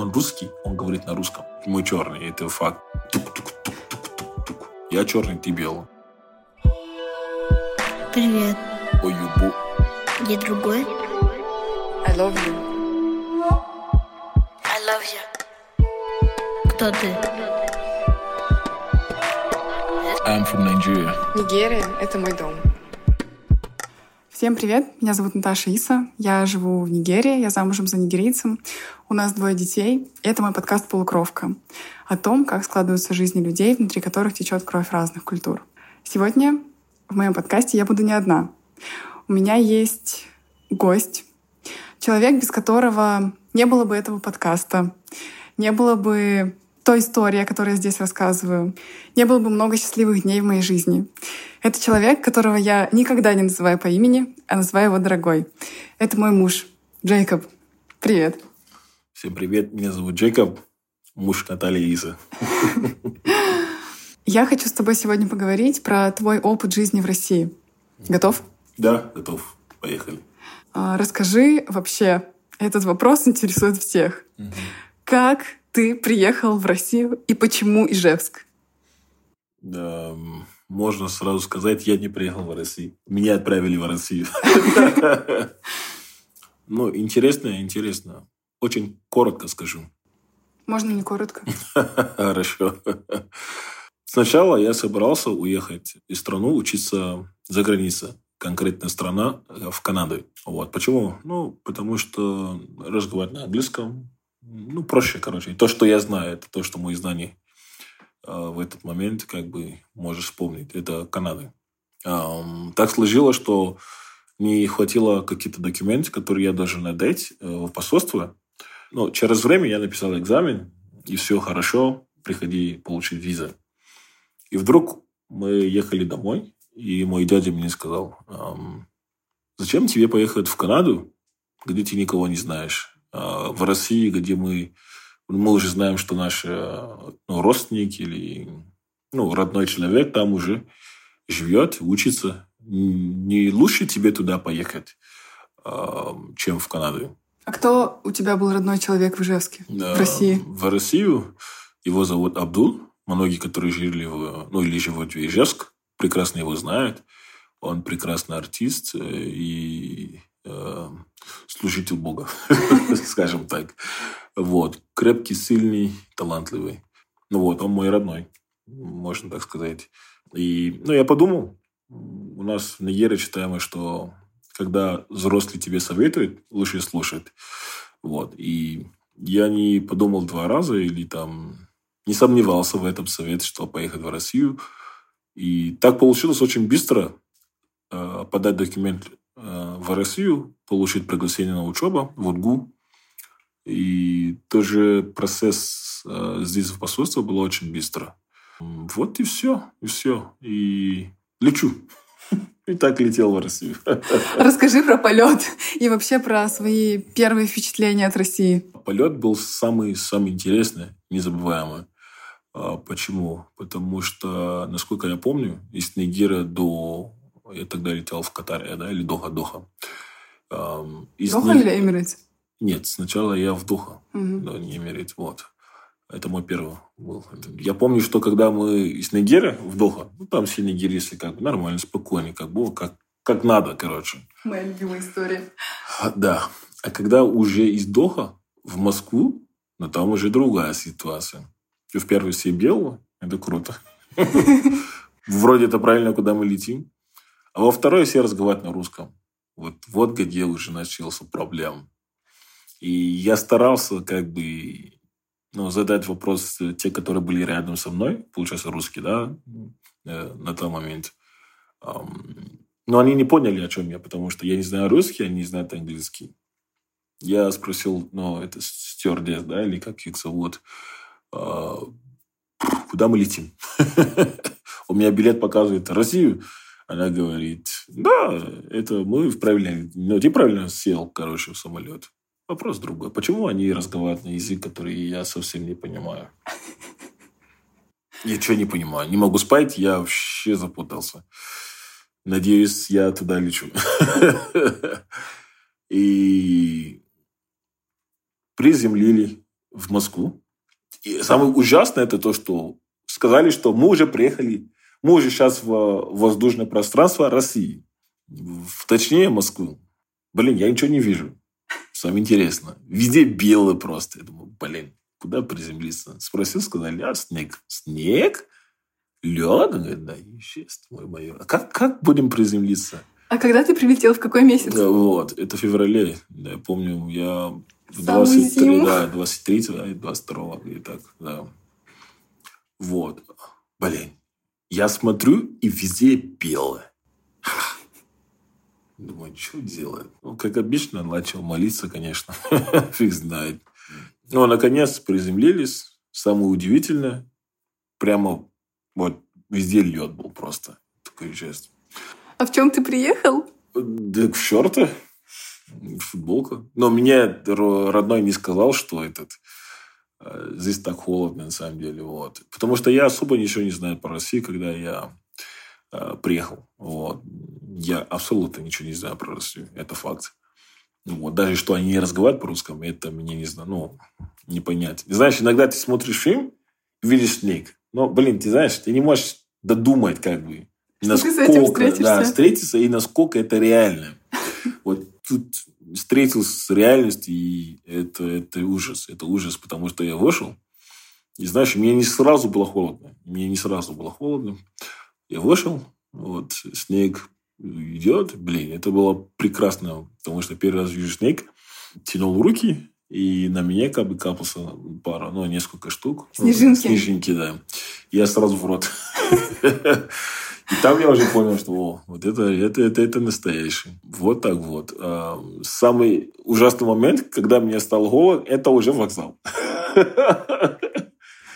он русский, он говорит на русском. Мы черный, это факт. Тук-тук-тук-тук-тук-тук. Я черный, ты белый. Привет. Ой, юбу. Я другой. I love you. I love you. Кто ты? I'm from Nigeria. Нигерия — это мой дом. Всем привет, меня зовут Наташа Иса, я живу в Нигерии, я замужем за нигерийцем, у нас двое детей, это мой подкаст «Полукровка» о том, как складываются жизни людей, внутри которых течет кровь разных культур. Сегодня в моем подкасте я буду не одна. У меня есть гость, человек, без которого не было бы этого подкаста, не было бы той истории, о которой я здесь рассказываю, не было бы много счастливых дней в моей жизни. Это человек, которого я никогда не называю по имени, а называю его дорогой. Это мой муж, Джейкоб. Привет. Всем привет, меня зовут Джейкоб, муж Натальи Изы. Я хочу с тобой сегодня поговорить про твой опыт жизни в России. Готов? Да, готов. Поехали. А, Расскажи вообще, этот вопрос интересует всех. Как ты приехал в Россию и почему Ижевск? Да, м, можно сразу сказать, я не приехал в Россию. Меня отправили в Россию. Ну, интересно, интересно. Очень коротко скажу. Можно не коротко? Хорошо. Сначала я собирался уехать из страну, учиться за границей. Конкретная страна э, в Канаду. Вот. Почему? Ну, потому что разговаривать на английском, ну, проще, короче. То, что я знаю, это то, что мои знания э, в этот момент, как бы, можешь вспомнить. Это Канада. Ам, Так сложилось, что не хватило какие-то документы, которые я должен отдать э, в посольство. Но через время я написал экзамен, и все хорошо, приходи получить визу. И вдруг мы ехали домой, и мой дядя мне сказал, «Ам, зачем тебе поехать в Канаду, где ты никого не знаешь? А в России, где мы, мы уже знаем, что наш э, ну, родственник или ну, родной человек там уже живет, учится. Не лучше тебе туда поехать, ам, чем в Канаду? А кто у тебя был родной человек в Ижевске, в России? В Россию его зовут Абдул. Многие, которые жили в, ну, или живут в Ижевск, прекрасно его знают. Он прекрасный артист э, и э, служитель Бога, скажем так. Вот. Крепкий, сильный, талантливый. Ну вот, он мой родной, можно так сказать. И, ну, я подумал, у нас в Нигерии считаем, что когда взрослый тебе советует, лучше слушать. Вот. И я не подумал два раза или там не сомневался в этом совете, что поехать в Россию. И так получилось очень быстро э, подать документ э, в Россию, получить приглашение на учебу в УДГУ. И тоже процесс э, здесь в посольстве был очень быстро. Вот и все, и все. И лечу. И так летел в Россию. Расскажи про полет и вообще про свои первые впечатления от России. Полет был самый, самый интересный, незабываемый. А, Почему? Потому что, насколько я помню, из Нигера до... Я тогда летел в Катаре, да, или Доха-Доха. Ам, из Доха или Эмирейтс? Нет, сначала я в Доха, Мгм. но не Эмирит, вот. Это мой первый был. Я помню, что когда мы из Нигера в Доха, ну, там все нигерийцы как бы нормально, спокойно, как было, как, как надо, короче. Моя любимая история. А, Да. А когда уже из Доха в Москву, ну там уже другая ситуация. И в первый все белого, это круто. Вроде это правильно, куда мы летим. А во второй все разговаривают на русском. Вот, вот где уже начался проблем. И я старался как бы ну, задать вопрос э, те, которые были рядом со мной, получается, русские, да, э, на тот момент. Но они не поняли, о чем я, потому что я не знаю русский, они не знают английский. Я спросил, ну, это стюардесс, да, или как их зовут, а, куда мы летим? У меня билет показывает Россию. Она говорит, да, это мы правильно, ну, ты правильно сел, короче, в самолет. Вопрос другой. Почему они разговаривают на язык, который я совсем не понимаю? Что не понимаю? Не могу спать, я вообще запутался. Надеюсь, я туда лечу. И приземлили в Москву. И самое ужасное это то, что сказали, что мы уже приехали, мы уже сейчас в воздушное пространство России. В, точнее, Москву. Блин, я ничего не вижу. Самое интересное. Везде белое просто. Я думаю, блин, куда приземлиться? Спросил, сказали, а снег. Снег? Лед? Он говорит, да, естественно, мой майор. А как, как будем приземлиться? А когда ты прилетел, в какой месяц? Да, вот, это в феврале. Да, я помню, я в 23, да, 23, да, 22, и так, да. Вот. Блин, я смотрю, и везде белое. Думаю, что делать? Ну, как обычно, начал молиться, конечно. Фиг знает. Ну, наконец приземлились. Самое удивительное, прямо вот везде лед был просто. Такой жест. А в чем ты приехал? Да в шорты, футболка. Но мне родной не сказал, что этот здесь так холодно на самом деле. Вот. Потому что я особо ничего не знаю про Россию, когда я э, приехал. Вот. Я абсолютно ничего не знаю про Россию. Это факт. Вот. Даже что они не разговаривают по-русскому, это мне не знаю, ну, не понять. Знаешь, иногда ты смотришь фильм, видишь снег. Но, блин, ты знаешь, ты не можешь додумать, как бы, насколько, да, встретиться и насколько это реально. Вот тут встретился с реальностью, и это, это ужас. Это ужас, потому что я вышел, и знаешь, мне не сразу было холодно. Мне не сразу было холодно. Я вышел, вот, снег идет. Блин, это было прекрасно, потому что первый раз вижу снег, тянул руки, и на меня как бы капался пара, ну, несколько штук. Снежинки. Снежинки, да. Я сразу в рот. И там я уже понял, что о, вот это, это, это, это настоящий. Вот так вот. А, самый ужасный момент, когда мне стал голод, это уже вокзал.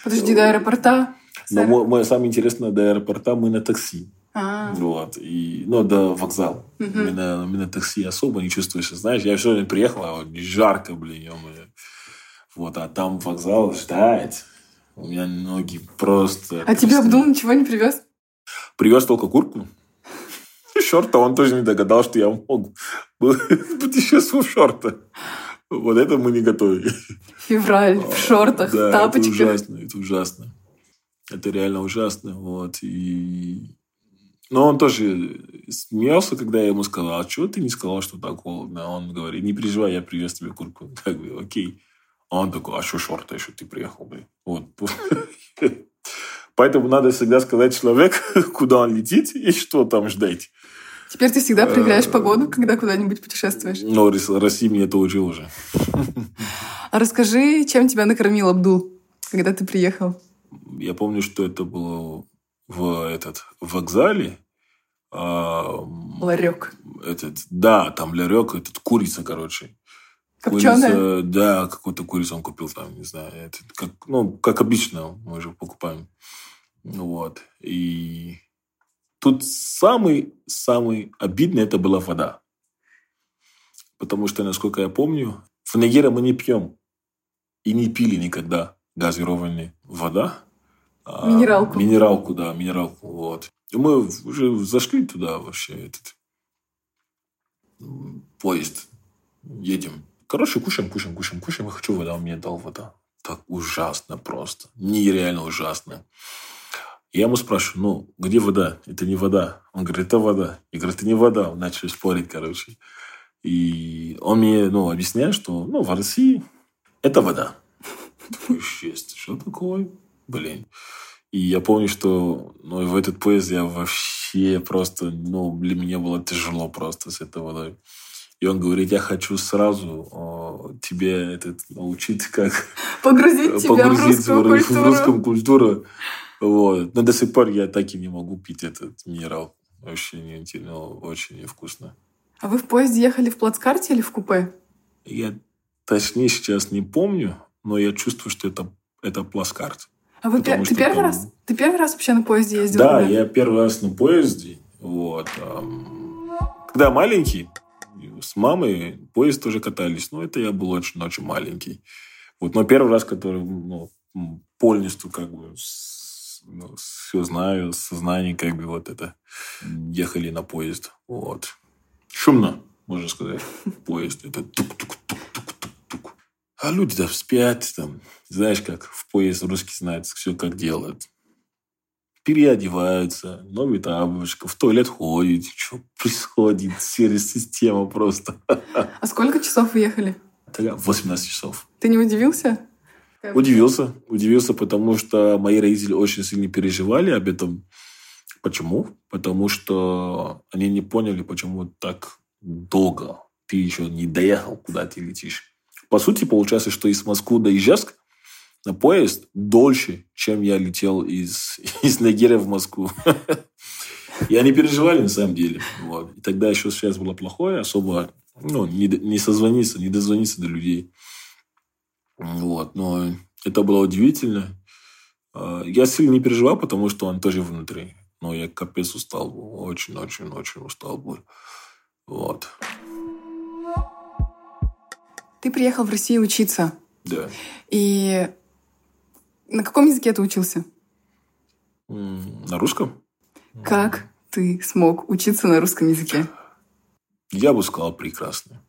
Подожди, до аэропорта? Но мой, мой, самое интересное, до аэропорта мы на такси. А-а-а. Вот. И, ну, до вокзала. Угу. Именно, именно такси особо не чувствуешь. Знаешь, я все время приехал, а вот жарко, блин, ё Вот, а там вокзал ждать. У меня ноги просто... А тебе Абдул ничего не привез? Привез только куртку. Шорта он тоже не догадался, что я мог путешествовать в шорты. Вот это мы не готовили. Февраль в шортах, да, тапочках. это ужасно, это ужасно. Это реально ужасно. Вот. И... Но он тоже смеялся, когда я ему сказал, а чего ты не сказал, что так холодно? Он говорит, не переживай, я привез тебе куртку. Как бы, окей. А он такой, а что шорты еще ты приехал? Блин? Вот. Поэтому надо всегда сказать человеку, куда он летит и что там ждать. Теперь ты всегда проверяешь погоду, когда куда-нибудь путешествуешь? Ну, Россия меня это учил уже. А расскажи, чем тебя накормил Абдул, когда ты приехал? Я помню, что это было в этот вокзале. А, ларек. Этот, да, там ларек, этот курица, короче. Копченая? Курица, да, какую-то курицу он купил там, не знаю. Это, как, ну, как обычно мы же покупаем. Вот. И тут самый-самый обидный это была вода. Потому что, насколько я помню, в Нигерии мы не пьем и не пили никогда газированную вода. А минералку. А, минералку, да, минералку. Вот. И мы уже зашли туда вообще, этот поезд, едем. Короче, кушаем, кушаем, кушаем, кушаем. Я хочу вода, он мне дал вода. Так ужасно просто. Нереально ужасно. Я ему спрашиваю, ну, где вода? Это не вода. Он говорит, это вода. Я говорю, это не вода. Он начал спорить, короче. И он мне, ну, объясняет, что, ну, в России это вода. Такой, есть. Что такое? Блин. И я помню, что ну, в этот поезд я вообще просто, ну, для меня было тяжело просто с этой водой. И он говорит, я хочу сразу о, тебе этот, научить, как... Погрузить тебя погрузить в русскую в, культуру. В русскую культуру. Вот. Но до сих пор я так и не могу пить этот минерал. Не, ну, очень невкусно. А вы в поезде ехали в плацкарте или в купе? Я точнее сейчас не помню, но я чувствую, что это, это плацкарт. А вы пер... ты первый там... раз? Ты первый раз вообще на поезде ездил? Да, туда? я первый раз на поезде. Вот. Когда маленький, с мамой поезд тоже катались. Но это я был очень-очень маленький. Вот, но первый раз, который ну, полностью как бы все знаю, сознание как бы вот это. Ехали на поезд. Вот. Шумно, можно сказать. Поезд. Это тук-тук-тук-тук-тук-тук. А люди там спят, там, знаешь, как в поезд русский знает, все как делают. Переодеваются, новый тапочка, в туалет ходит. Что происходит? Сервис-система просто. А сколько часов вы ехали? 18 часов. Ты не удивился? Удивился. Удивился, потому что мои родители очень сильно переживали об этом. Почему? Потому что они не поняли, почему так долго ты еще не доехал, куда ты летишь. По сути, получается, что из Москвы до Ижевска на поезд дольше, чем я летел из, из Нигерии в Москву. И они переживали на самом деле. Вот. И тогда еще связь была плохой, особо ну, не, не созвониться, не дозвониться до людей. Вот. Но это было удивительно. А, я сильно не переживал, потому что он тоже внутри. Но я капец устал был. Очень-очень-очень устал был. Вот. Ты приехал в Россию учиться. Да. И на каком языке ты учился? На русском? Как ты смог учиться на русском языке? Я бы сказал прекрасно.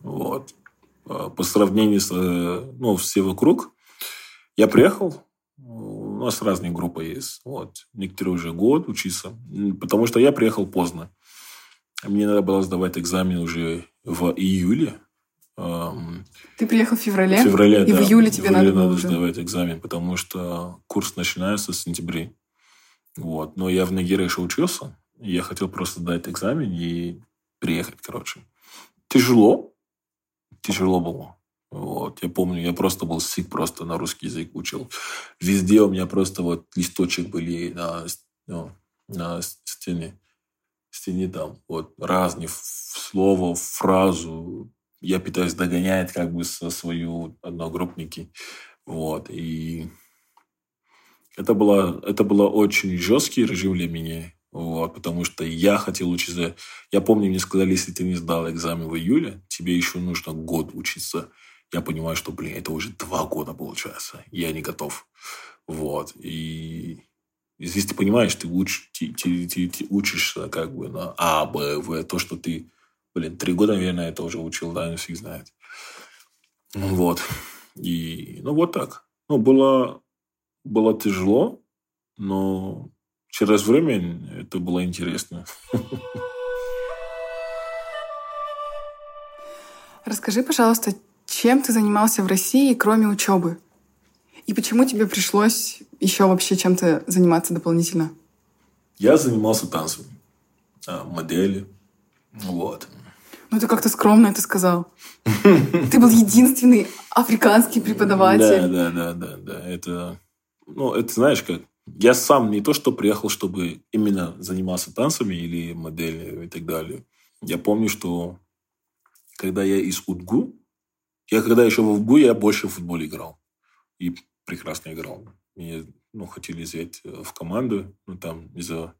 Вот. А, по сравнению с э, ну, все вокруг, я приехал, у нас разные группы есть. Вот. Некоторые уже год учиться. Потому что я приехал поздно. Мне надо было сдавать экзамен уже в июле. Ты приехал в феврале? В феврале, И да. в июле тебе в июле надо было надо уже? сдавать экзамен, потому что курс начинается с сентября. Вот. Но я в Нигерии еще учился. Я хотел просто сдать экзамен и приехать, короче. Тяжело. Тяжело было. Вот. Я помню, я просто был сик, просто на русский язык учил. Везде у меня просто вот листочек были на, ну, на стене. Стене там. Вот разные слова, фразу. Я пытаюсь догонять как бы со свою одногруппники. Вот. И это было, это было очень жесткий режим для меня. Вот, потому что я хотел учиться. Я помню, мне сказали, если ты не сдал экзамен в июле, тебе еще нужно год учиться. Я понимаю, что, блин, это уже два года получается. Я не готов. Вот. И здесь ты понимаешь, ты, уч, ты, ты- ты- ты учишься как бы на А, Б, В. То, что ты, блин, три года, наверное, это уже учил, да, ну, фиг знает. Ну, Вот. И, ну, вот так. Ну, было, было тяжело, но через время это было интересно. Расскажи, пожалуйста, чем ты занимался в России, кроме учебы? И почему тебе пришлось еще вообще чем-то заниматься дополнительно? Я занимался танцами, а, модели. Вот. Ну, ты как-то скромно это сказал. Ты был единственный африканский Да, преподаватель. да, да, да, да. Это, ну, это знаешь как, я сам не то, что приехал, чтобы именно заниматься танцами или моделью и так далее. Я помню, что когда я из УДГУ, я когда еще в УДГУ, я больше в футбол играл. И прекрасно играл. Меня ну, хотели взять э, в команду, но там из-за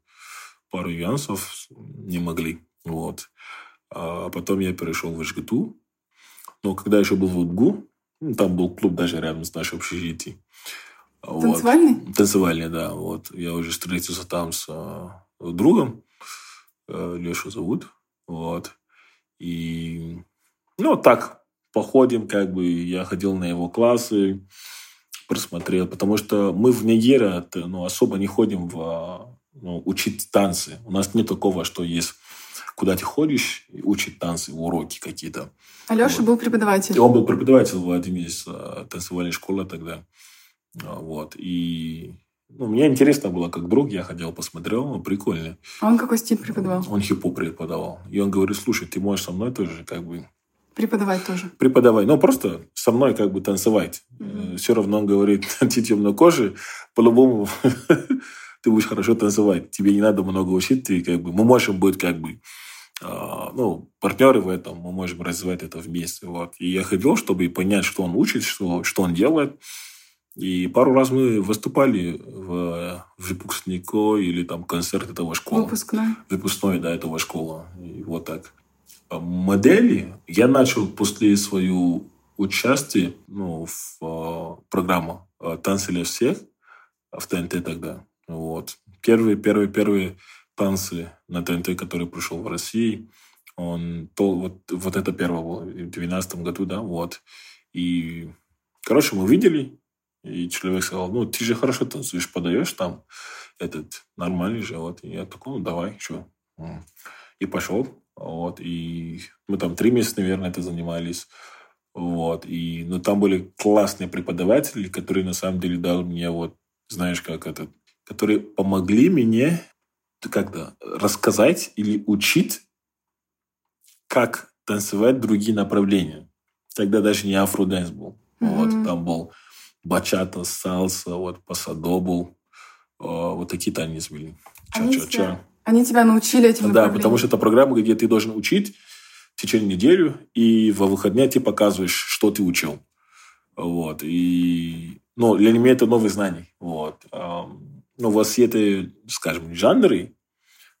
пару нюансов не могли. Вот. А потом я перешел в ЖГТУ. Но когда я еще был в УДГУ, ну, там был клуб даже рядом с нашей общежитием. Вот. Танцевальный? Танцевальный, да. Вот. Я уже встретился там с э, другом. Э, Лешу зовут. Вот. И, ну, так, походим, как бы, я ходил на его классы, просмотрел, потому что мы в Нигерии это, ну, особо не ходим в, ну, учить танцы. У нас нет такого, что есть куда ты ходишь и учить танцы, уроки какие-то. Алеша Вот. был преподаватель. И он был преподаватель в одной из э, танцевальной школы тогда. А, Вот. И ну, мне интересно было, как друг, я ходил, посмотрел, ну, прикольно. А он какой стиль преподавал? Он хип-хоп преподавал. И он говорит, слушай, ты можешь со мной тоже как бы Преподавать тоже. преподавать. Ну, просто со мной как бы танцевать. Все равно он говорит, ты темнокожий, по-любому ты будешь хорошо танцевать. Тебе не надо много учить, ты как бы, мы можем быть как бы а, ну, партнеры в этом, мы можем развивать это вместе. Вот. И я ходил, чтобы понять, что он учит, что, что он делает. И пару раз мы выступали в выпускнико или там концерт этого школы. Выпускной. Выпускной, да, этого школа. И вот так. А Модели я начал после своего участия ну, в э, программу э, «Танцы для всех» в ТНТ тогда. Вот. Первые, первые, первые танцы на ТНТ, который пришел в России, он, то, вот, вот это первое было, в 2012 году, да, вот. И, короче, мы увидели, и человек сказал, ну, ты же хорошо танцуешь, подаешь там, этот, нормальный же, вот. И я такой, ну, давай, что. И пошел, вот, и мы там три месяца, наверное, это занимались. Вот, и, ну, там были классные преподаватели, которые, на самом деле, дали мне, вот, знаешь, как этот, которые помогли мне как-то рассказать или учить, как танцевать другие направления. Тогда даже не афроденс был. Mm-hmm. Вот, там был бачата, салса, вот, пасадо был. Вот такие танцы были. Ча-ча-ча. Они тебя научили этим Да, потому что это программа, где ты должен учить в течение недели, и во выходные ты показываешь, что ты учил. Вот. И, ну, для меня это новые знания. Вот. Ну, у вас это, скажем, жанры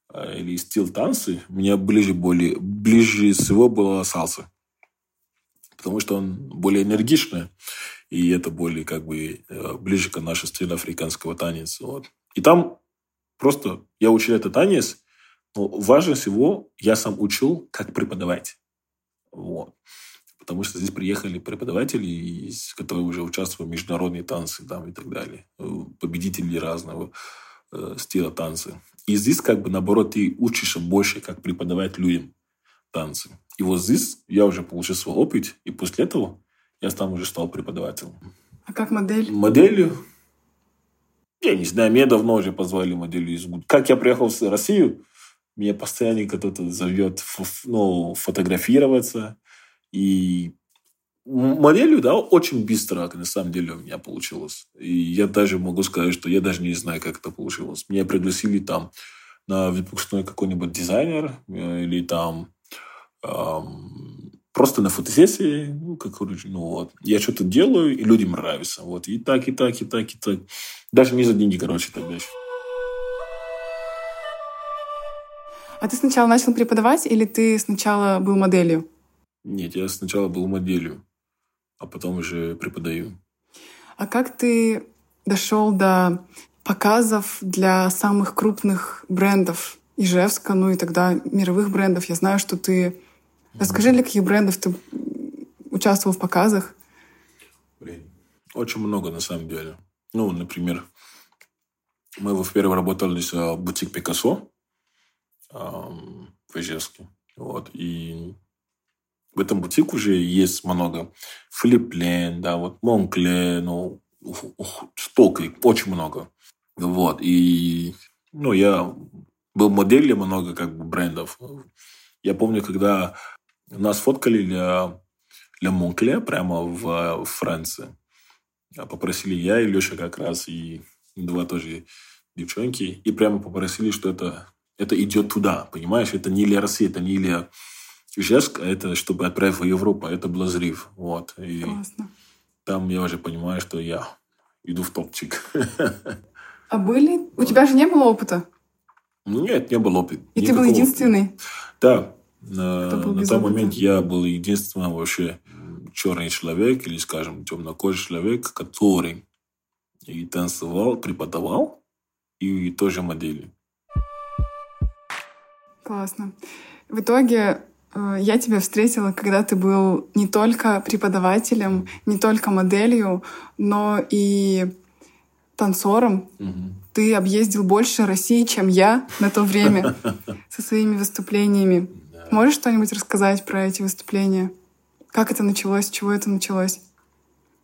а, или стиль танцы, мне ближе, более, ближе всего была салса. Потому что он более энергичный, и это более как бы э, ближе к нашему стилю африканского танца. Вот. И там просто я учил этот танец, но важно всего, я сам учил, как преподавать. Вот. Потому что здесь приехали преподаватели, которые уже участвовали в международных танцах там, и так далее. Победители разного э, стиля танца. И здесь как бы наоборот ты учишься больше, как преподавать людям танцы. И вот здесь я уже получил свой опыт, и после этого я там уже стал преподавателем. А как модель? Моделью я не знаю, меня давно уже позвали моделью из ГУД. Как я приехал в Россию, меня постоянно кто-то зовет ну, фотографироваться. И моделью, да, очень быстро, на самом деле, у меня получилось. И я даже могу сказать, что я даже не знаю, как это получилось. Меня пригласили там на выпускной какой-нибудь дизайнер э, или там эм, просто на фотосессии, ну, как ну вот. Я что-то делаю, и людям нравится. Вот. И так, и так, и так, и так. Даже не за деньги, короче, тогда еще. А ты сначала начал преподавать или ты сначала был моделью? Нет, я сначала был моделью, а потом уже преподаю. А как ты дошел до показов для самых крупных брендов Ижевска, ну и тогда мировых брендов? Я знаю, что ты Расскажи, для каких брендов ты участвовал в показах? Блин, очень много на самом деле. Ну, например, мы, во-первых, работали с а, бутик Пикассо в Ижевске. Вот. И в этом бутике уже есть много. Флиплен, да, вот Монкле, ну, столько, очень много. Вот. И, ну, я был моделью много как бы брендов. Я помню, когда нас фоткали для, для Монкле прямо в, в Франции. Попросили я и Леша как раз, и два тоже девчонки. И прямо попросили, что это, это идет туда, понимаешь? Это не для России, это не для Ижевск, а это чтобы отправить в Европу. Это был взрыв. Вот. И Классно. там я уже понимаю, что я иду в топчик. А были? У тебя же не было опыта? Нет, не было опыта. И ты был единственный? Да, на, на тот момент я был единственным вообще черный человек или, скажем, темнокожий человек, который и танцевал, преподавал, и тоже модели. Классно. В итоге э, я тебя встретила, когда ты был не только преподавателем, не только моделью, но и танцором. Угу. Ты объездил больше России, чем я на то время со своими выступлениями. Можешь что-нибудь рассказать про эти выступления? Как это началось, с чего это началось?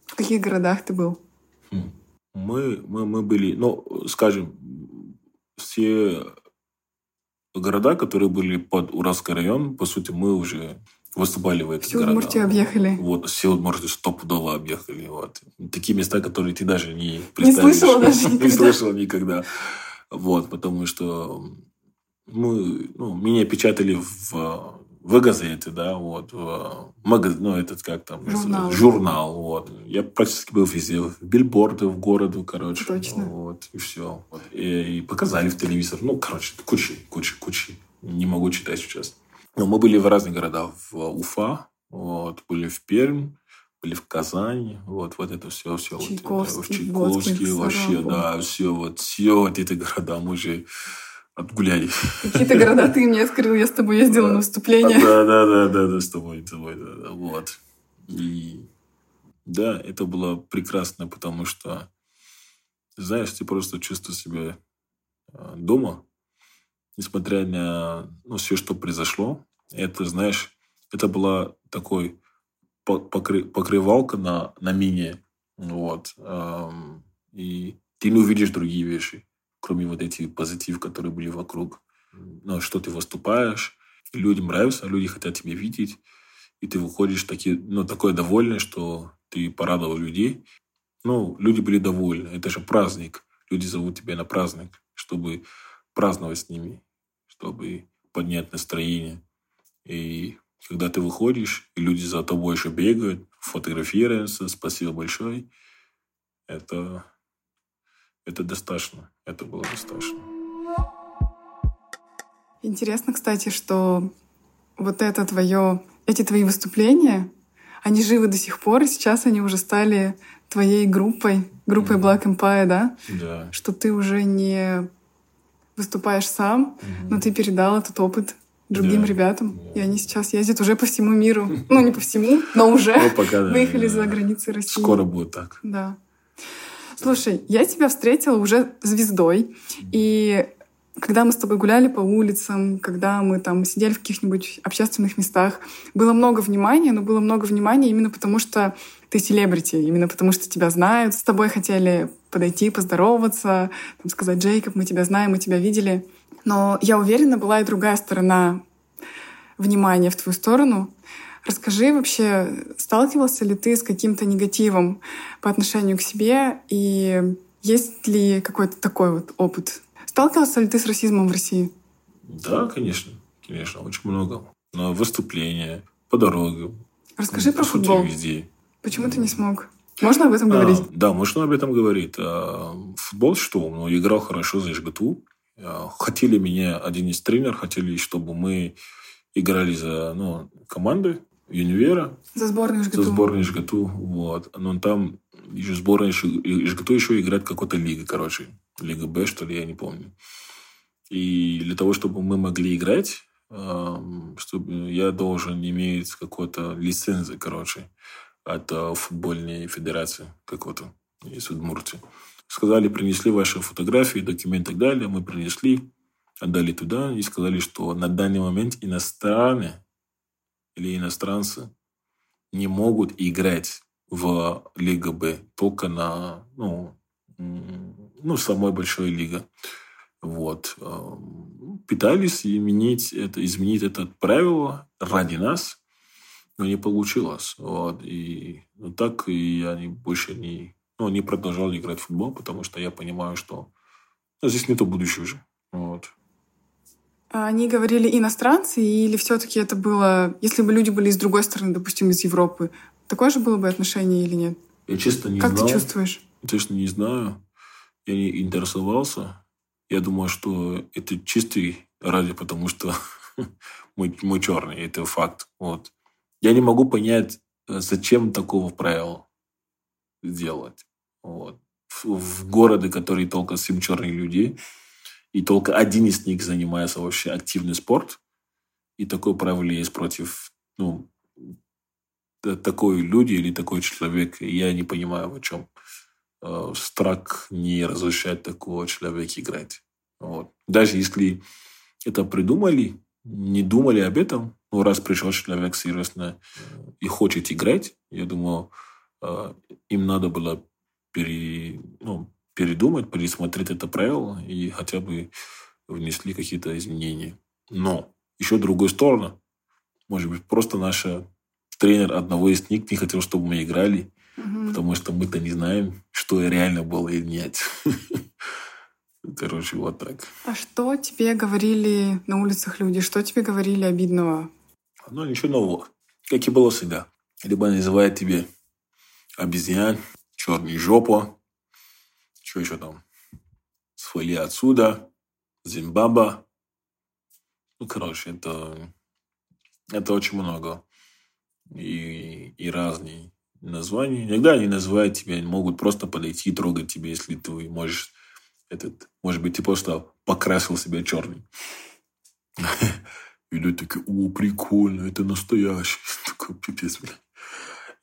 В каких городах ты был? Хм. Мы, мы, мы были, ну, скажем, все города, которые были под Уральский район, по сути, мы уже выступали в этих Всю городах. Удмуртию объехали. Вот, все Удмуртию стопудово объехали. Вот. Такие места, которые ты даже не представишь. Не слышала даже никогда. Не слышала никогда. Вот, потому что мы, ну, меня печатали в в газете, да, вот, в магаз... ну, этот как там, журнал. журнал, вот. Я практически был везде, в билборды, в городе, короче. Точно. Вот, и все. Вот. И, и показали в телевизор, ну, короче, куча, куча, куча. Не могу читать сейчас. Но мы были в разных городах. В Уфа, вот, были в Пермь, были в Казани, вот, вот это все, все. Чайковский, вот, в Чайковске, вообще, да, все, вот, все вот эти города мы же отгуляли. Какие-то города ты мне открыл, я с тобой ездила на выступление. Да, да, да, да, да, с тобой, с тобой, да, да, вот. И Да, это было прекрасно, потому что, знаешь, ты просто чувствуешь себя э, дома, несмотря на ну, все, что произошло. Это, знаешь, это была такой покры, покрывалка на, на мине. Вот. И ты не увидишь другие вещи, кроме вот этих позитив, которые были вокруг. Ну, что ты выступаешь, людям нравится, люди хотят тебя видеть, и ты выходишь таки, ну, такой довольный, что ты порадовал людей. Ну, люди были довольны. Это же праздник. Люди зовут тебя на праздник, чтобы праздновать с ними, чтобы поднять настроение. И когда ты выходишь, и люди за тобой еще бегают, фотографируются, спасибо большое, это, это достаточно. Это было достаточно. Интересно, кстати, что вот это твое, эти твои выступления, они живы до сих пор, и сейчас они уже стали твоей группой, группой mm-hmm. Black Empire, да? Да. Что ты уже не выступаешь сам, mm-hmm. но ты передал этот опыт другим да. ребятам. И они сейчас ездят уже по всему миру. Ну, не по всему, но уже ну, да, выехали да. за границы России. Скоро будет так. Да. Слушай, я тебя встретила уже звездой. И когда мы с тобой гуляли по улицам, когда мы там сидели в каких-нибудь общественных местах, было много внимания, но было много внимания именно потому, что ты селебрити, именно потому что тебя знают, с тобой хотели подойти, поздороваться, там, сказать, Джейкоб, мы тебя знаем, мы тебя видели. Но я уверена, была и другая сторона внимания в твою сторону. Расскажи вообще, сталкивался ли ты с каким-то негативом по отношению к себе? И есть ли какой-то такой вот опыт? Сталкивался ли ты с расизмом в России? Да, конечно. Конечно, очень много. На выступления, по дороге. Расскажи про футбол. Везде. Почему ты не смог? Можно об этом а, говорить? Да, можно об этом говорить. А, футбол что? Ну, играл хорошо за ЖГТУ. А, хотели меня, один из тренеров, хотели, чтобы мы играли за ну, команды Юнивера. За сборную ЖГТУ. За сборную ЖГТУ. Вот. Но там еще сборная ЖГТУ еще играет какой-то лига, короче. Лига Б, что ли, я не помню. И для того, чтобы мы могли играть, чтобы я должен иметь какой-то лицензию, короче, от э, футбольной федерации какой-то из Удмуртии. Сказали, принесли ваши фотографии, документы и так далее. Мы принесли, отдали туда и сказали, что на данный момент иностранные или иностранцы не могут играть в Лига Б только на ну, ну, самой большой лига. Вот. Пытались изменить это, изменить это правило ради нас, но не получилось. Вот. И ну, так и они больше не ну, не продолжал играть в футбол, потому что я понимаю, что ну, здесь нету будущего уже. Вот. А они говорили иностранцы, или все-таки это было, если бы люди были из другой страны, допустим, из Европы, такое же было бы отношение или нет? Я честно не как знал. Как ты чувствуешь? Честно не знаю. Я не интересовался. Я думаю, что это чистый ради, потому что мы, мы черные, это факт. Вот. Я не могу понять, зачем такого правила делать. Вот. В, в городе, который только семь черных людей, и только один из них занимается вообще активный спорт, и такое правило есть против ну, такой люди или такой человек, я не понимаю, в чем э, страх не разрешает такого человека играть. Вот. Даже если это придумали, не думали об этом, но раз пришел человек серьезно и хочет играть, я думаю, э, им надо было пере, ну, передумать, пересмотреть это правило и хотя бы внесли какие-то изменения. Но еще другую сторону, может быть, просто наша тренер одного из них не хотел, чтобы мы играли, угу. потому что мы-то не знаем, что реально было или нет. Короче, вот так. А что тебе говорили на улицах люди? Что тебе говорили обидного? Ну, ничего нового. Как и было всегда. Либо называют тебе обезьян, черный жопа, что еще там, свали отсюда, Зимбаба. Ну, короче, это, это очень много. И, и разные названия. Иногда они называют тебя, могут просто подойти и трогать тебя, если ты можешь этот, может быть, ты просто покрасил себя черный. И люди такие, о, прикольно, это настоящий. Такой пипец, блядь.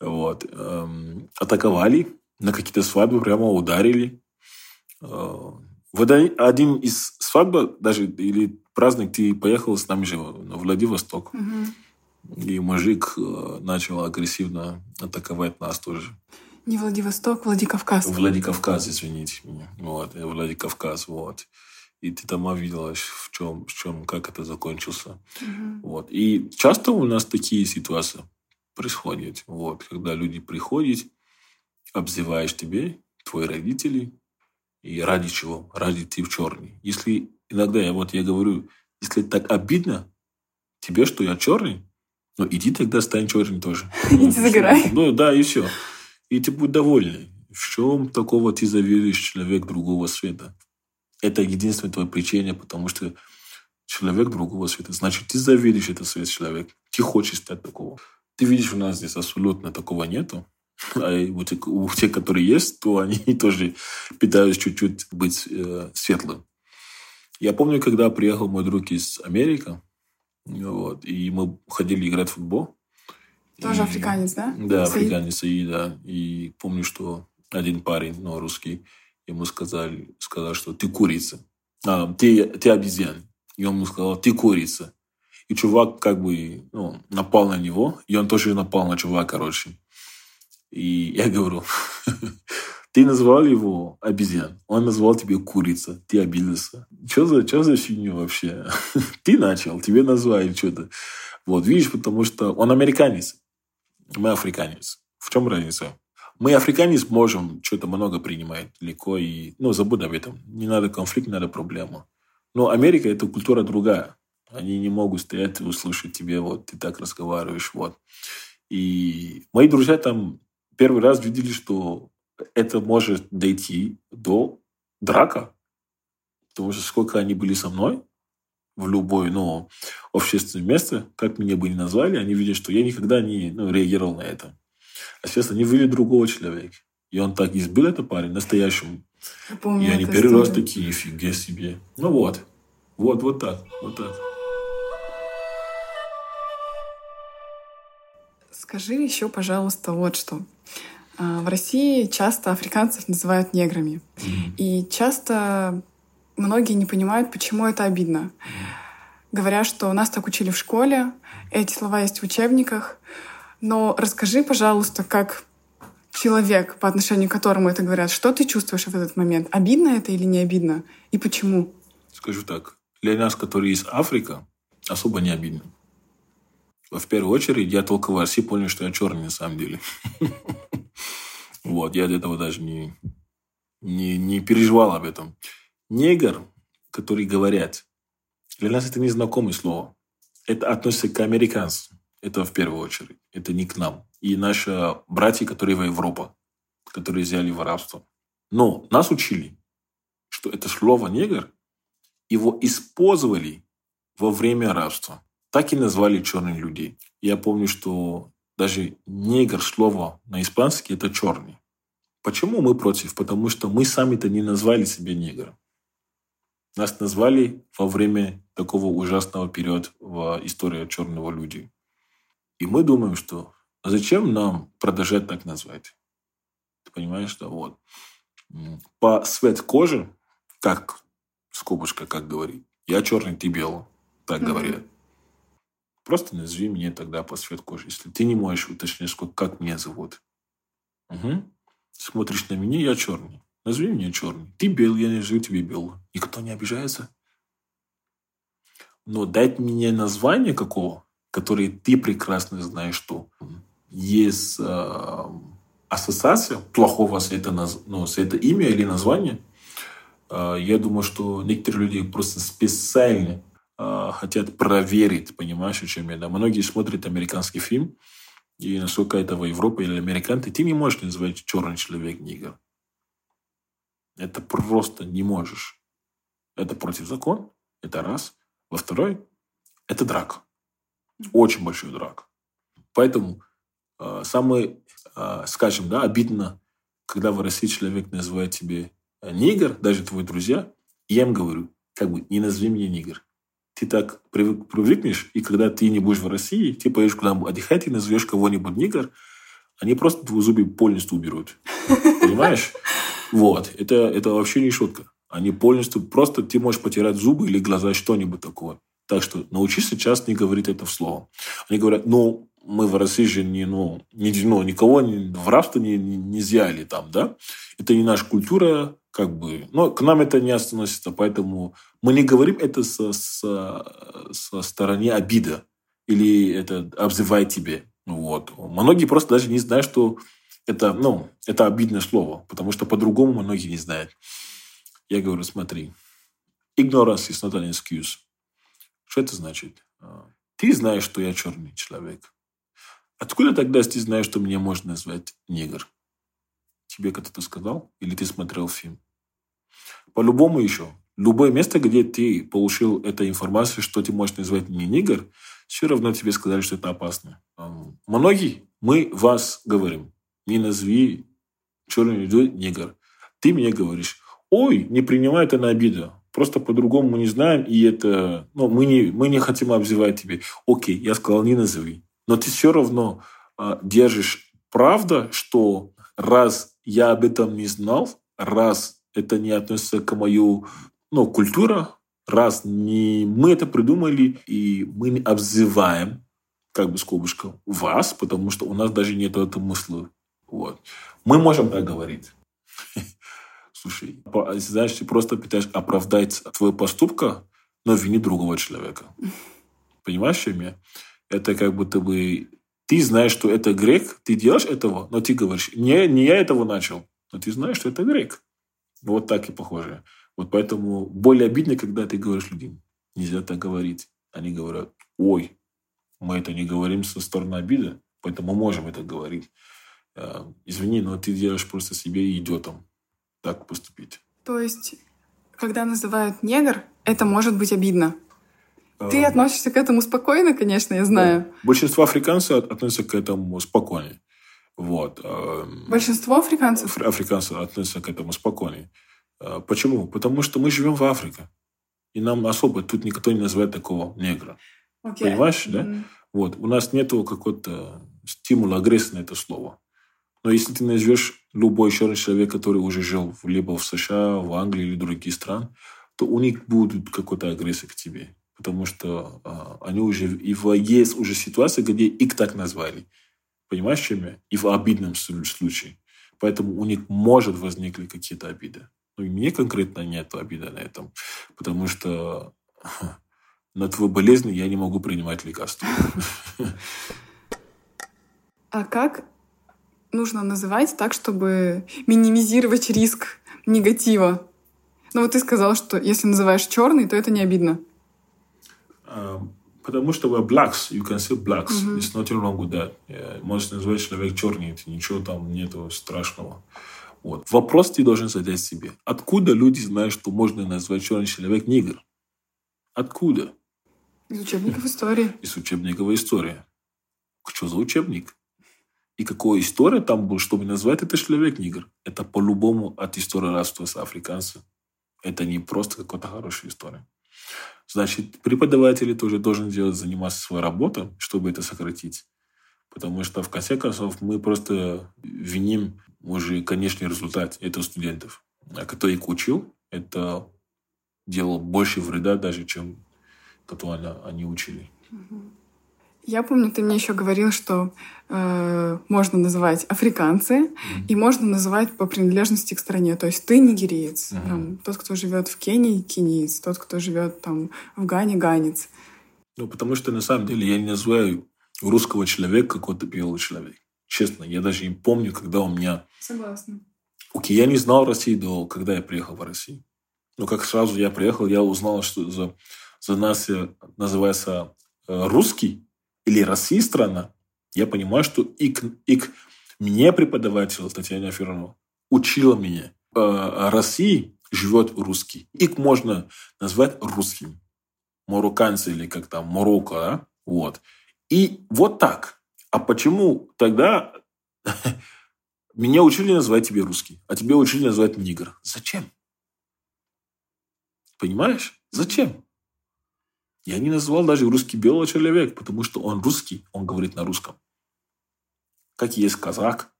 Вот. Эм, атаковали, на какие-то свадьбы прямо ударили. В один, из свадьб, даже или праздник, ты поехал с нами же в Владивосток. И мужик э, начал агрессивно атаковать нас тоже. Не Владивосток, Владикавказ. Владикавказ, извините меня. Вот, э, Владикавказ, вот. И ты там видела, в чем, в чем, как это закончился. Вот. И часто у нас такие ситуации происходят. Вот, когда люди приходят, обзываешь тебе, твои родители, и ради чего? Ради ты в черный. Если иногда я вот я говорю, если так обидно тебе, что я черный, ну иди тогда стань черным тоже. Иди загорай. Ну да, и все. И ты будь довольный. В чем такого ты завидуешь человек другого света? Это единственное твое причина, потому что человек другого света. Значит, ты завидуешь этот свет человек. Ты хочешь стать такого. Ты видишь, у нас здесь абсолютно такого нету. А вот у тех, которые есть, то они тоже пытаются чуть-чуть быть э, светлым. Я помню, когда приехал мой друг из Америки, вот, и мы ходили играть в футбол. Тоже и, африканец, да? Да, Саид? африканец, и да. И помню, что один парень, ну, русский, ему сказали, сказал, что ты курица. А, ты, ты обезьян. И он ему сказал, ты курица. И чувак как бы ну, напал на него, и он тоже напал на чувака, короче. И я говорю, ты назвал его обезьян, он назвал тебя курица, ты обиделся. Что за, что за фигню вообще? ты начал, тебе назвали что-то. Вот, видишь, потому что он американец, мы африканец. В чем разница? Мы, африканец, можем что-то много принимать легко и, ну, забудь об этом. Не надо конфликт, не надо проблему. Но Америка – это культура другая. Они не могут стоять и услышать тебе, вот, ты так разговариваешь, вот. И мои друзья там первый раз видели, что это может дойти до драка. Потому что сколько они были со мной в любой ну, общественном месте, как меня бы ни назвали, они видят, что я никогда не ну, реагировал на это. А сейчас они видят другого человека. И он так избил это парень настоящему. Я помню, и они первый история. раз такие, фига себе. Ну вот. Вот, вот так. Вот так. Скажи еще, пожалуйста, вот что. А, в России часто африканцев называют неграми. Mm-hmm. И часто многие не понимают, почему это обидно. Говорят, что нас так учили в школе, эти слова есть в учебниках. Но расскажи, пожалуйста, как человек, по отношению к которому это говорят, что ты чувствуешь в этот момент? Обидно это или не обидно? И почему? Скажу так. Для нас, которые из Африки, особо не обидно. В первую очередь, я только в России понял, что я черный на самом деле. Вот, я для этого даже не, не, не переживал об этом. Негр, который говорят, для нас это незнакомое слово. Это относится к американцам. Это в первую очередь. Это не к нам. И наши братья, которые в Европе, которые взяли в рабство. Но нас учили, что это слово «негр» его использовали во время рабства. Так и назвали черных людей. Я помню, что даже негр слово на испанский это черный. Почему мы против? Потому что мы сами-то не назвали себя негром. Нас назвали во время такого ужасного периода в истории черного люди. И мы думаем, что а зачем нам продолжать так назвать? Ты понимаешь, что вот по цвет кожи, как скобочка, как говорит, я черный, ты белый, так mm-hmm. говорят. Просто назови меня тогда по цвет кожи. Если ты не можешь уточнить, сколько, как меня зовут. Угу. Смотришь на меня, я черный. Назови меня черный. Ты белый, я назову тебе белый. Никто не обижается. Но дать мне название какого, которое ты прекрасно знаешь, что есть э, ассоциация плохого с это, ну, с это имя или название, э, я думаю, что некоторые люди просто специально э, хотят проверить, понимаешь, о чем я. Да? Многие смотрят американский фильм, и насколько это в Европе или американцы, ты не можешь называть черный человек нигер. Это просто не можешь. Это против закона. Это раз. Во второй, это драк. Очень большой драк. Поэтому э, самое, э, скажем, да, обидно, когда в России человек называет тебе нигер, даже твои друзья, я им говорю, как бы, не назови меня нигер ты так привык, привыкнешь, и когда ты не будешь в России, ты поедешь куда-нибудь отдыхать, и назовешь кого-нибудь нигер, они просто зубы полностью уберут. Понимаешь? Вот. Это, это вообще не шутка. Они полностью... Просто ты можешь потерять зубы или глаза, что-нибудь такое. Так что научись сейчас не говорить это вслух. Они говорят, ну, мы в России же не, ну, не, ну, никого не, в рабство не, не, не взяли там, да? Это не наша культура, как бы. Но к нам это не относится, поэтому мы не говорим это со, со, со стороны обида или это обзывай тебе. Вот. Многие просто даже не знают, что это, ну, это обидное слово, потому что по-другому многие не знают. Я говорю, смотри, ignorance is not an excuse. Что это значит? А, ты знаешь, что я черный человек. Откуда тогда ты знаешь, что меня можно назвать негр? Тебе кто-то сказал? Или ты смотрел фильм? По-любому еще. Любое место, где ты получил эту информацию, что ты можешь назвать меня негр, все равно тебе сказали, что это опасно. Многие, мы вас говорим, не назови черный людей негр. Ты мне говоришь, ой, не принимай это на обиду. Просто по-другому мы не знаем, и это, ну, мы не, мы не хотим обзывать тебе. Окей, я сказал, не назови. Но ты все равно э, держишь правда, что раз я об этом не знал, раз это не относится к мою ну, культура, раз не мы это придумали, и мы не обзываем, как бы скобочка, вас, потому что у нас даже нет этого мысли. Вот. Мы можем так говорить. Слушай, знаешь, ты просто пытаешься оправдать твой поступка, но вини другого человека. Понимаешь, что я? Это как будто бы ты знаешь, что это грек, ты делаешь этого, но ты говоришь, не, не я этого начал, но ты знаешь, что это грек. Вот так и похоже. Вот поэтому более обидно, когда ты говоришь людям, нельзя так говорить. Они говорят, ой, мы это не говорим со стороны обиды, поэтому мы можем это говорить. Э, извини, но ты делаешь просто себе идиотом так поступить. То есть, когда называют негр, это может быть обидно? Ты а... относишься к этому спокойно, конечно, я знаю. Большинство африканцев относятся к этому спокойно. Вот. Эм, Большинство африканцев? Африканцев относятся к этому спокойно. Э, почему? Потому что мы живем в Африке. И нам особо тут никто не называет такого негра. Okay. Понимаешь, mm-hmm. да? Вот. У нас нет какого-то стимула агрессии на это слово. Но если ты назовешь любой черный человек, который уже жил либо в США, в Англии или других стран, то у них будет какая-то агрессия к тебе. Потому что а, они уже... И в, есть уже ситуация, где их так назвали. Понимаешь, чем я? И в обидном случае. Поэтому у них может возникли какие-то обиды. Ну, и мне конкретно нет обиды на этом. Потому что на твою болезнь я не могу принимать лекарства. А как нужно называть так, чтобы минимизировать риск негатива? Ну вот ты сказал, что если называешь черный, то это не обидно. Потому что we're blacks, you can say blacks. Mm-hmm. There's nothing wrong with that. Yeah, можешь назвать человек черный, это ничего там нету страшного. Вот. Вопрос ты должен задать себе. Откуда люди знают, что можно назвать черный человек негр? Откуда? Из учебников истории. Из учебников истории. Что за учебник? И какая история там была, чтобы назвать это человек негр? Это по-любому от истории рабства с африканцем. Это не просто какая-то хорошая история. Значит, преподаватели тоже должны делать, заниматься своей работой, чтобы это сократить. Потому что, в конце концов, мы просто виним уже конечный результат этого студентов. А кто их учил, это делал больше вреда даже, чем который они учили. Я помню, ты мне еще говорил, что э, можно называть африканцы mm-hmm. и можно называть по принадлежности к стране. То есть ты нигериец, mm-hmm. там, тот, кто живет в Кении, кениец, тот, кто живет там в Гане, ганец. Ну, потому что на самом деле я не называю русского человека какой-то белый человек. Честно, я даже не помню, когда у меня... Согласна. Окей, я не знал России до, когда я приехал в Россию. Но как сразу я приехал, я узнал, что за, за нас называется э, русский или Россия страна, я понимаю, что ик, ик мне преподаватель Татьяна Фернова учила меня. Э, России живет русский. Их можно назвать русским. Марокканцы или как там, Марокко, да? Вот. И вот так. А почему тогда меня учили называть тебе русский, а тебе учили называть нигр? Зачем? Понимаешь? Зачем? Я не назвал даже русский белый человек, потому что он русский, он говорит на русском. как есть казак,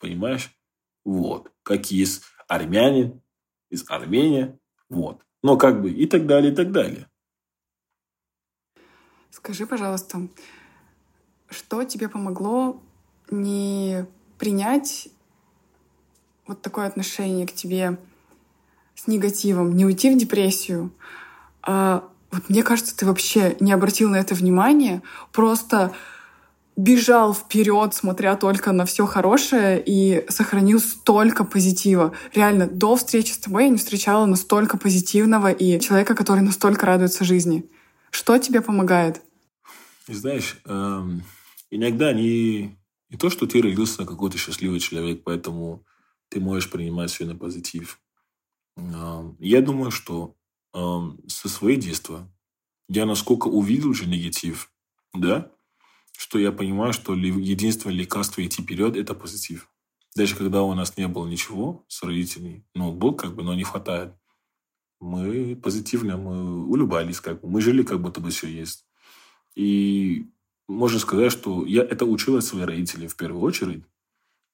понимаешь? Вот. Как есть армянин из Армении, вот. Но как бы и так далее, и так далее. Скажи, пожалуйста, что тебе помогло не принять вот такое отношение к тебе с негативом, не уйти в депрессию, а вот мне кажется, ты вообще не обратил на это внимания, просто бежал вперед, смотря только на все хорошее и сохранил столько позитива. Реально, до встречи с тобой я не встречала настолько позитивного и человека, который настолько радуется жизни. Что тебе помогает? Знаешь, эм, иногда не, не то, что ты родился какой-то счастливый человек, поэтому ты можешь принимать все на позитив. Эм, я думаю, что со своего детства я насколько увидел уже негатив, да, что я понимаю, что единственное лекарство идти вперед – это позитив. Даже когда у нас не было ничего с родителями, ну, был как бы, но не хватает. Мы позитивно, мы улыбались, как бы, мы жили, как будто бы все есть. И можно сказать, что я это учил от своих родителей в первую очередь.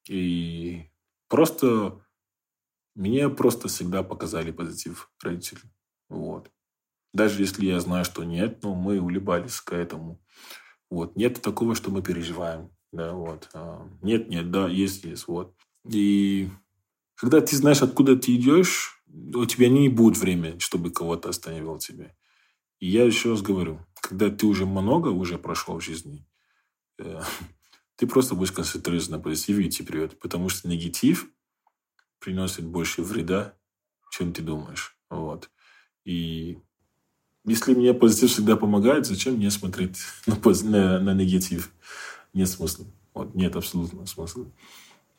И просто мне просто всегда показали позитив родители. Вот. Даже если я знаю, что нет, но мы улыбались к этому. Вот. Нет такого, что мы переживаем. Да, вот. А, нет, нет, да, есть, есть. Вот. И когда ты знаешь, откуда ты идешь, у тебя не будет времени, чтобы кого-то остановил тебя. И я еще раз говорю, когда ты уже много уже прошел в жизни, э, ты просто будешь концентрироваться на позитиве и идти вперед. Потому что негатив приносит больше вреда, чем ты думаешь. Вот. И если мне позитив всегда помогает, зачем мне смотреть на, на, на негатив? Нет смысла. Вот, нет абсолютно смысла.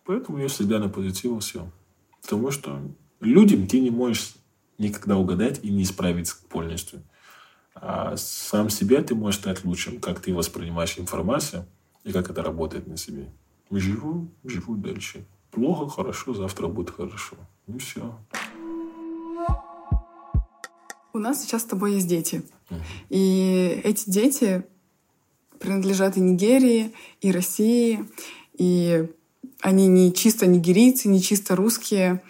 Поэтому я всегда на позитив все. Потому что людям ты не можешь никогда угадать и не исправить полностью. А сам себя ты можешь стать лучшим, как ты воспринимаешь информацию и как это работает на себе. Живу, живу дальше. Плохо, хорошо, завтра будет хорошо. И все. У нас сейчас с тобой есть дети. И эти дети принадлежат и Нигерии, и России, и они не чисто нигерийцы, не чисто русские.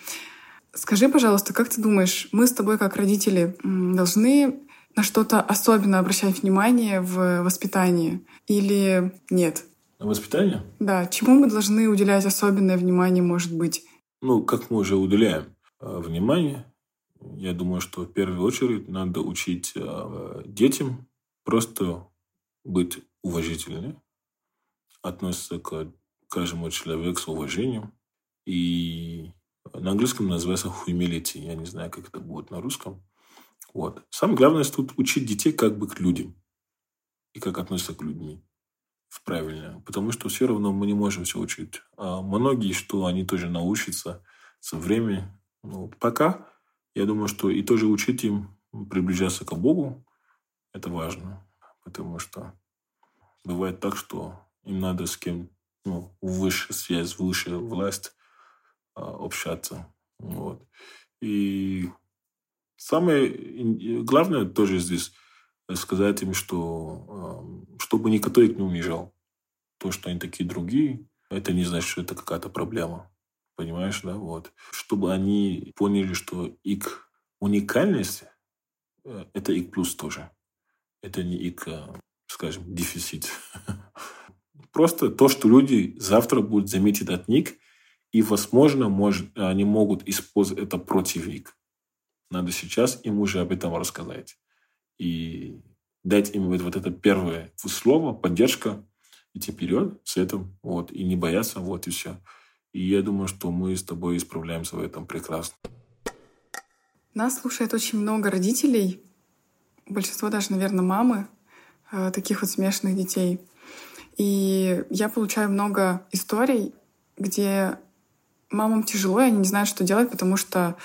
Скажи, пожалуйста, как ты думаешь, мы с тобой как родители должны на что-то особенно обращать внимание в воспитании или нет? На воспитание? Да. Чему мы должны уделять особенное внимание, может быть? Ну, как мы уже уделяем э, внимание, я думаю, что в первую очередь надо учить э, детям просто быть уважительными, относиться к каждому человеку с уважением. И на английском называется humility. Я не знаю, как это будет на русском. Вот. Самое главное тут учить детей как бы к людям. И как относиться к людьми в правильно. Потому что все равно мы не можем все учить. А многие, что они тоже научатся со временем. Ну, пока я думаю, что и тоже учить им приближаться к Богу, это важно. Потому что бывает так, что им надо с кем ну, выше связь, выше власть а, общаться. Вот. И самое главное тоже здесь сказать им, что чтобы никто их не унижал. То, что они такие другие, это не значит, что это какая-то проблема. Понимаешь, да? Вот. Чтобы они поняли, что их уникальность э, – это их плюс тоже. Это не их, э, скажем, дефицит. Просто то, что люди завтра будут заметить от них, и, возможно, может, они могут использовать это против них. Надо сейчас им уже об этом рассказать. И дать им вот, вот это первое слово, поддержка, идти вперед с этим, вот, и не бояться, вот, и все. И я думаю, что мы с тобой исправляемся в этом прекрасно. Нас слушает очень много родителей, большинство даже, наверное, мамы э, таких вот смешанных детей. И я получаю много историй, где мамам тяжело, и они не знают, что делать, потому что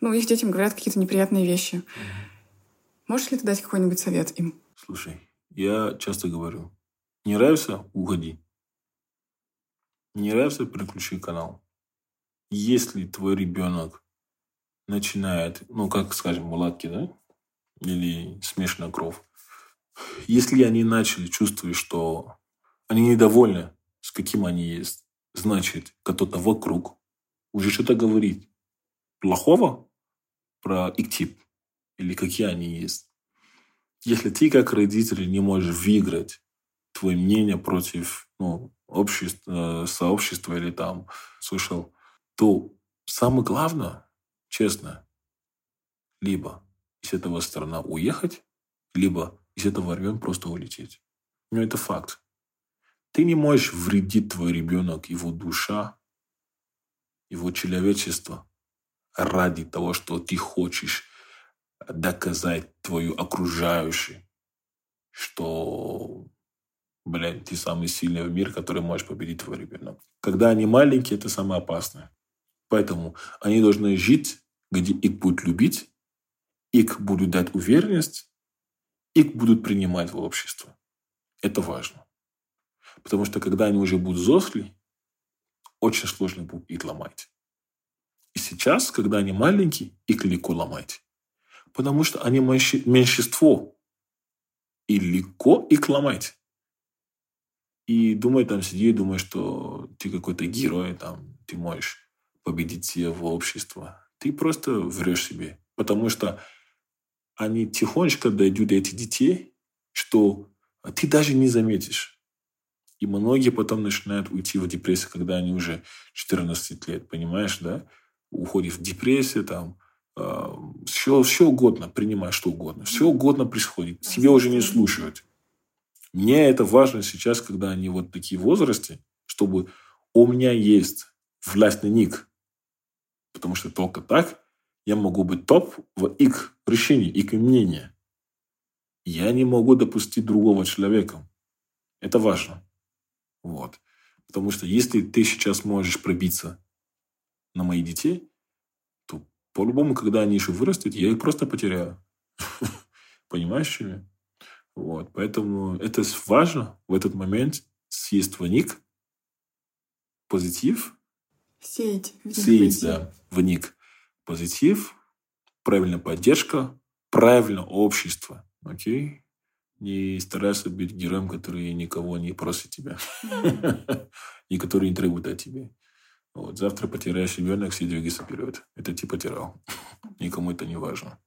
ну, их детям говорят какие-то неприятные вещи. Можешь ли ты дать какой-нибудь совет им? Слушай, я часто говорю, не нравится – уходи. Не нравится – переключи канал. Если твой ребенок начинает, ну, как, скажем, мулатки, да, или смешанная кровь, если они начали чувствовать, что они недовольны с каким они есть, значит, кто-то вокруг уже что-то говорит плохого про их тип или какие они есть. Если ты как родитель не можешь выиграть твое мнение против ну, общества, сообщества или там слышал, то самое главное, честно, либо из этого страна уехать, либо из этого района просто улететь. Но это факт. Ты не можешь вредить твой ребенок, его душа, его человечество ради того, что ты хочешь доказать твою окружающую, что, блядь, ты самый сильный в мире, который можешь победить твой ребенок. Когда они маленькие, это самое опасное. Поэтому они должны жить, где их будут любить, их будут дать уверенность, их будут принимать в общество. Это важно. Потому что когда они уже будут взрослые, очень сложно будет их ломать. И сейчас, когда они маленькие, их легко ломать. Потому что они меньшинство. И легко их ломать. И думай там, сиди, думай, что ты какой-то герой, там, ты можешь победить в общество. Ты просто врешь себе. Потому что они тихонечко дойдут до этих детей, что ты даже не заметишь. И многие потом начинают уйти в депрессию, когда они уже 14 лет, понимаешь, да? Уходят в депрессию, там, э, все, все угодно, принимай что угодно. Все угодно происходит. Тебя уже не слушают. Мне это важно сейчас, когда они вот такие возрасте, чтобы у меня есть власть на них. Потому что только так я могу быть топ в их решении, их мнении. Я не могу допустить другого человека. Это важно. Вот. Потому что если ты сейчас можешь пробиться на моих детей, то по-любому, когда они еще вырастут, я их просто потеряю. Понимаешь, что Вот. Поэтому это важно в этот момент съесть в них позитив. Сеять. Сеять, да, в них позитив, правильная поддержка, правильное общество. Окей? Не старайся быть героем, который никого не просит тебя. И который не требует от тебя. Вот. Завтра потеряешь ребенок, все двигайся вперед. Это ты потерял. Никому это не важно.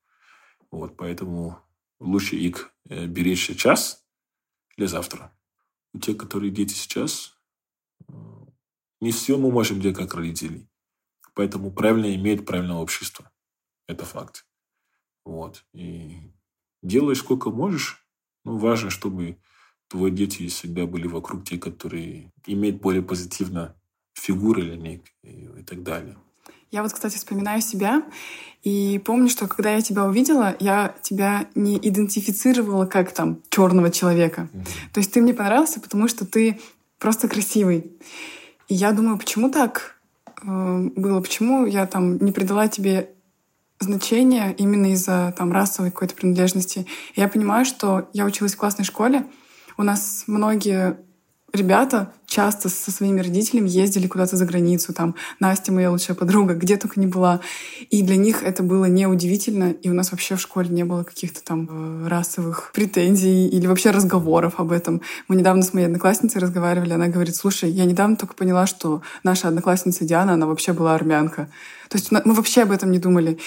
Вот. Поэтому лучше их э, беречь сейчас для завтра. У тех, которые дети сейчас, э, не все мы можем делать как родители. Поэтому правильно иметь правильное общество. Это факт. Вот. И делай сколько можешь. Но важно, чтобы твои дети всегда были вокруг те, которые имеют более позитивно фигуры или и, и так далее. Я вот, кстати, вспоминаю себя и помню, что когда я тебя увидела, я тебя не идентифицировала как там черного человека. Mm-hmm. То есть ты мне понравился, потому что ты просто красивый. И я думаю, почему так? Э, было, почему я там не придала тебе значения именно из-за там расовой какой-то принадлежности. И я понимаю, что я училась в классной школе, у нас многие ребята часто со своими родителями ездили куда-то за границу, там Настя, моя лучшая подруга, где только не была. И для них это было неудивительно, и у нас вообще в школе не было каких-то там э, расовых претензий или вообще разговоров об этом. Мы недавно с моей одноклассницей разговаривали, она говорит, слушай, я недавно только поняла, что наша одноклассница Диана, она вообще была армянка. То есть мы вообще об этом не думали.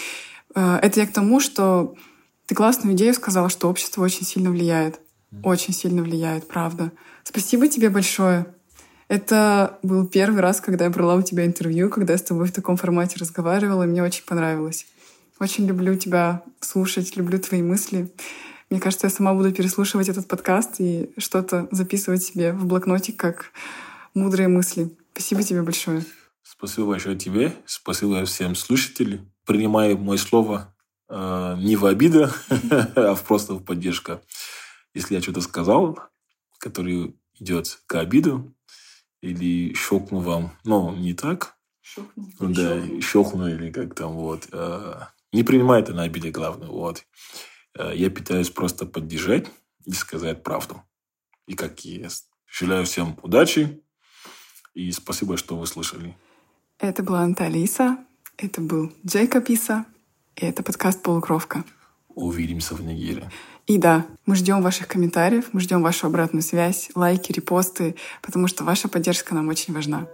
Э, это я к тому, что ты классную идею сказала, что общество очень сильно влияет. Очень сильно влияет, правда. Спасибо тебе большое. Это был первый раз, когда я брала у тебя интервью, когда я с тобой в таком формате разговаривала, и мне очень понравилось. Очень люблю тебя слушать, люблю твои мысли. Мне кажется, я сама буду переслушивать этот подкаст и что-то записывать себе в блокнотик, как мудрые мысли. Спасибо тебе большое. Спасибо большое тебе. Спасибо всем слушателям. Принимаю мое слово э, не в обиду, а просто в поддержку. Если я что-то сказал, который идет к обиду или щелкну вам, ну, не так. Щелкну. Да, щелкну или как там, вот. А, не принимай это на обиде, главное, вот. А, я пытаюсь просто поддержать и сказать правду. И как есть. Желаю всем удачи и спасибо, что вы слышали. Это была Анталиса, это был Джейкоб Иса, и это подкаст «Полукровка». Увидимся в Нигерии. И да, мы ждем ваших комментариев, мы ждем вашу обратную связь, лайки, репосты, потому что ваша поддержка нам очень важна.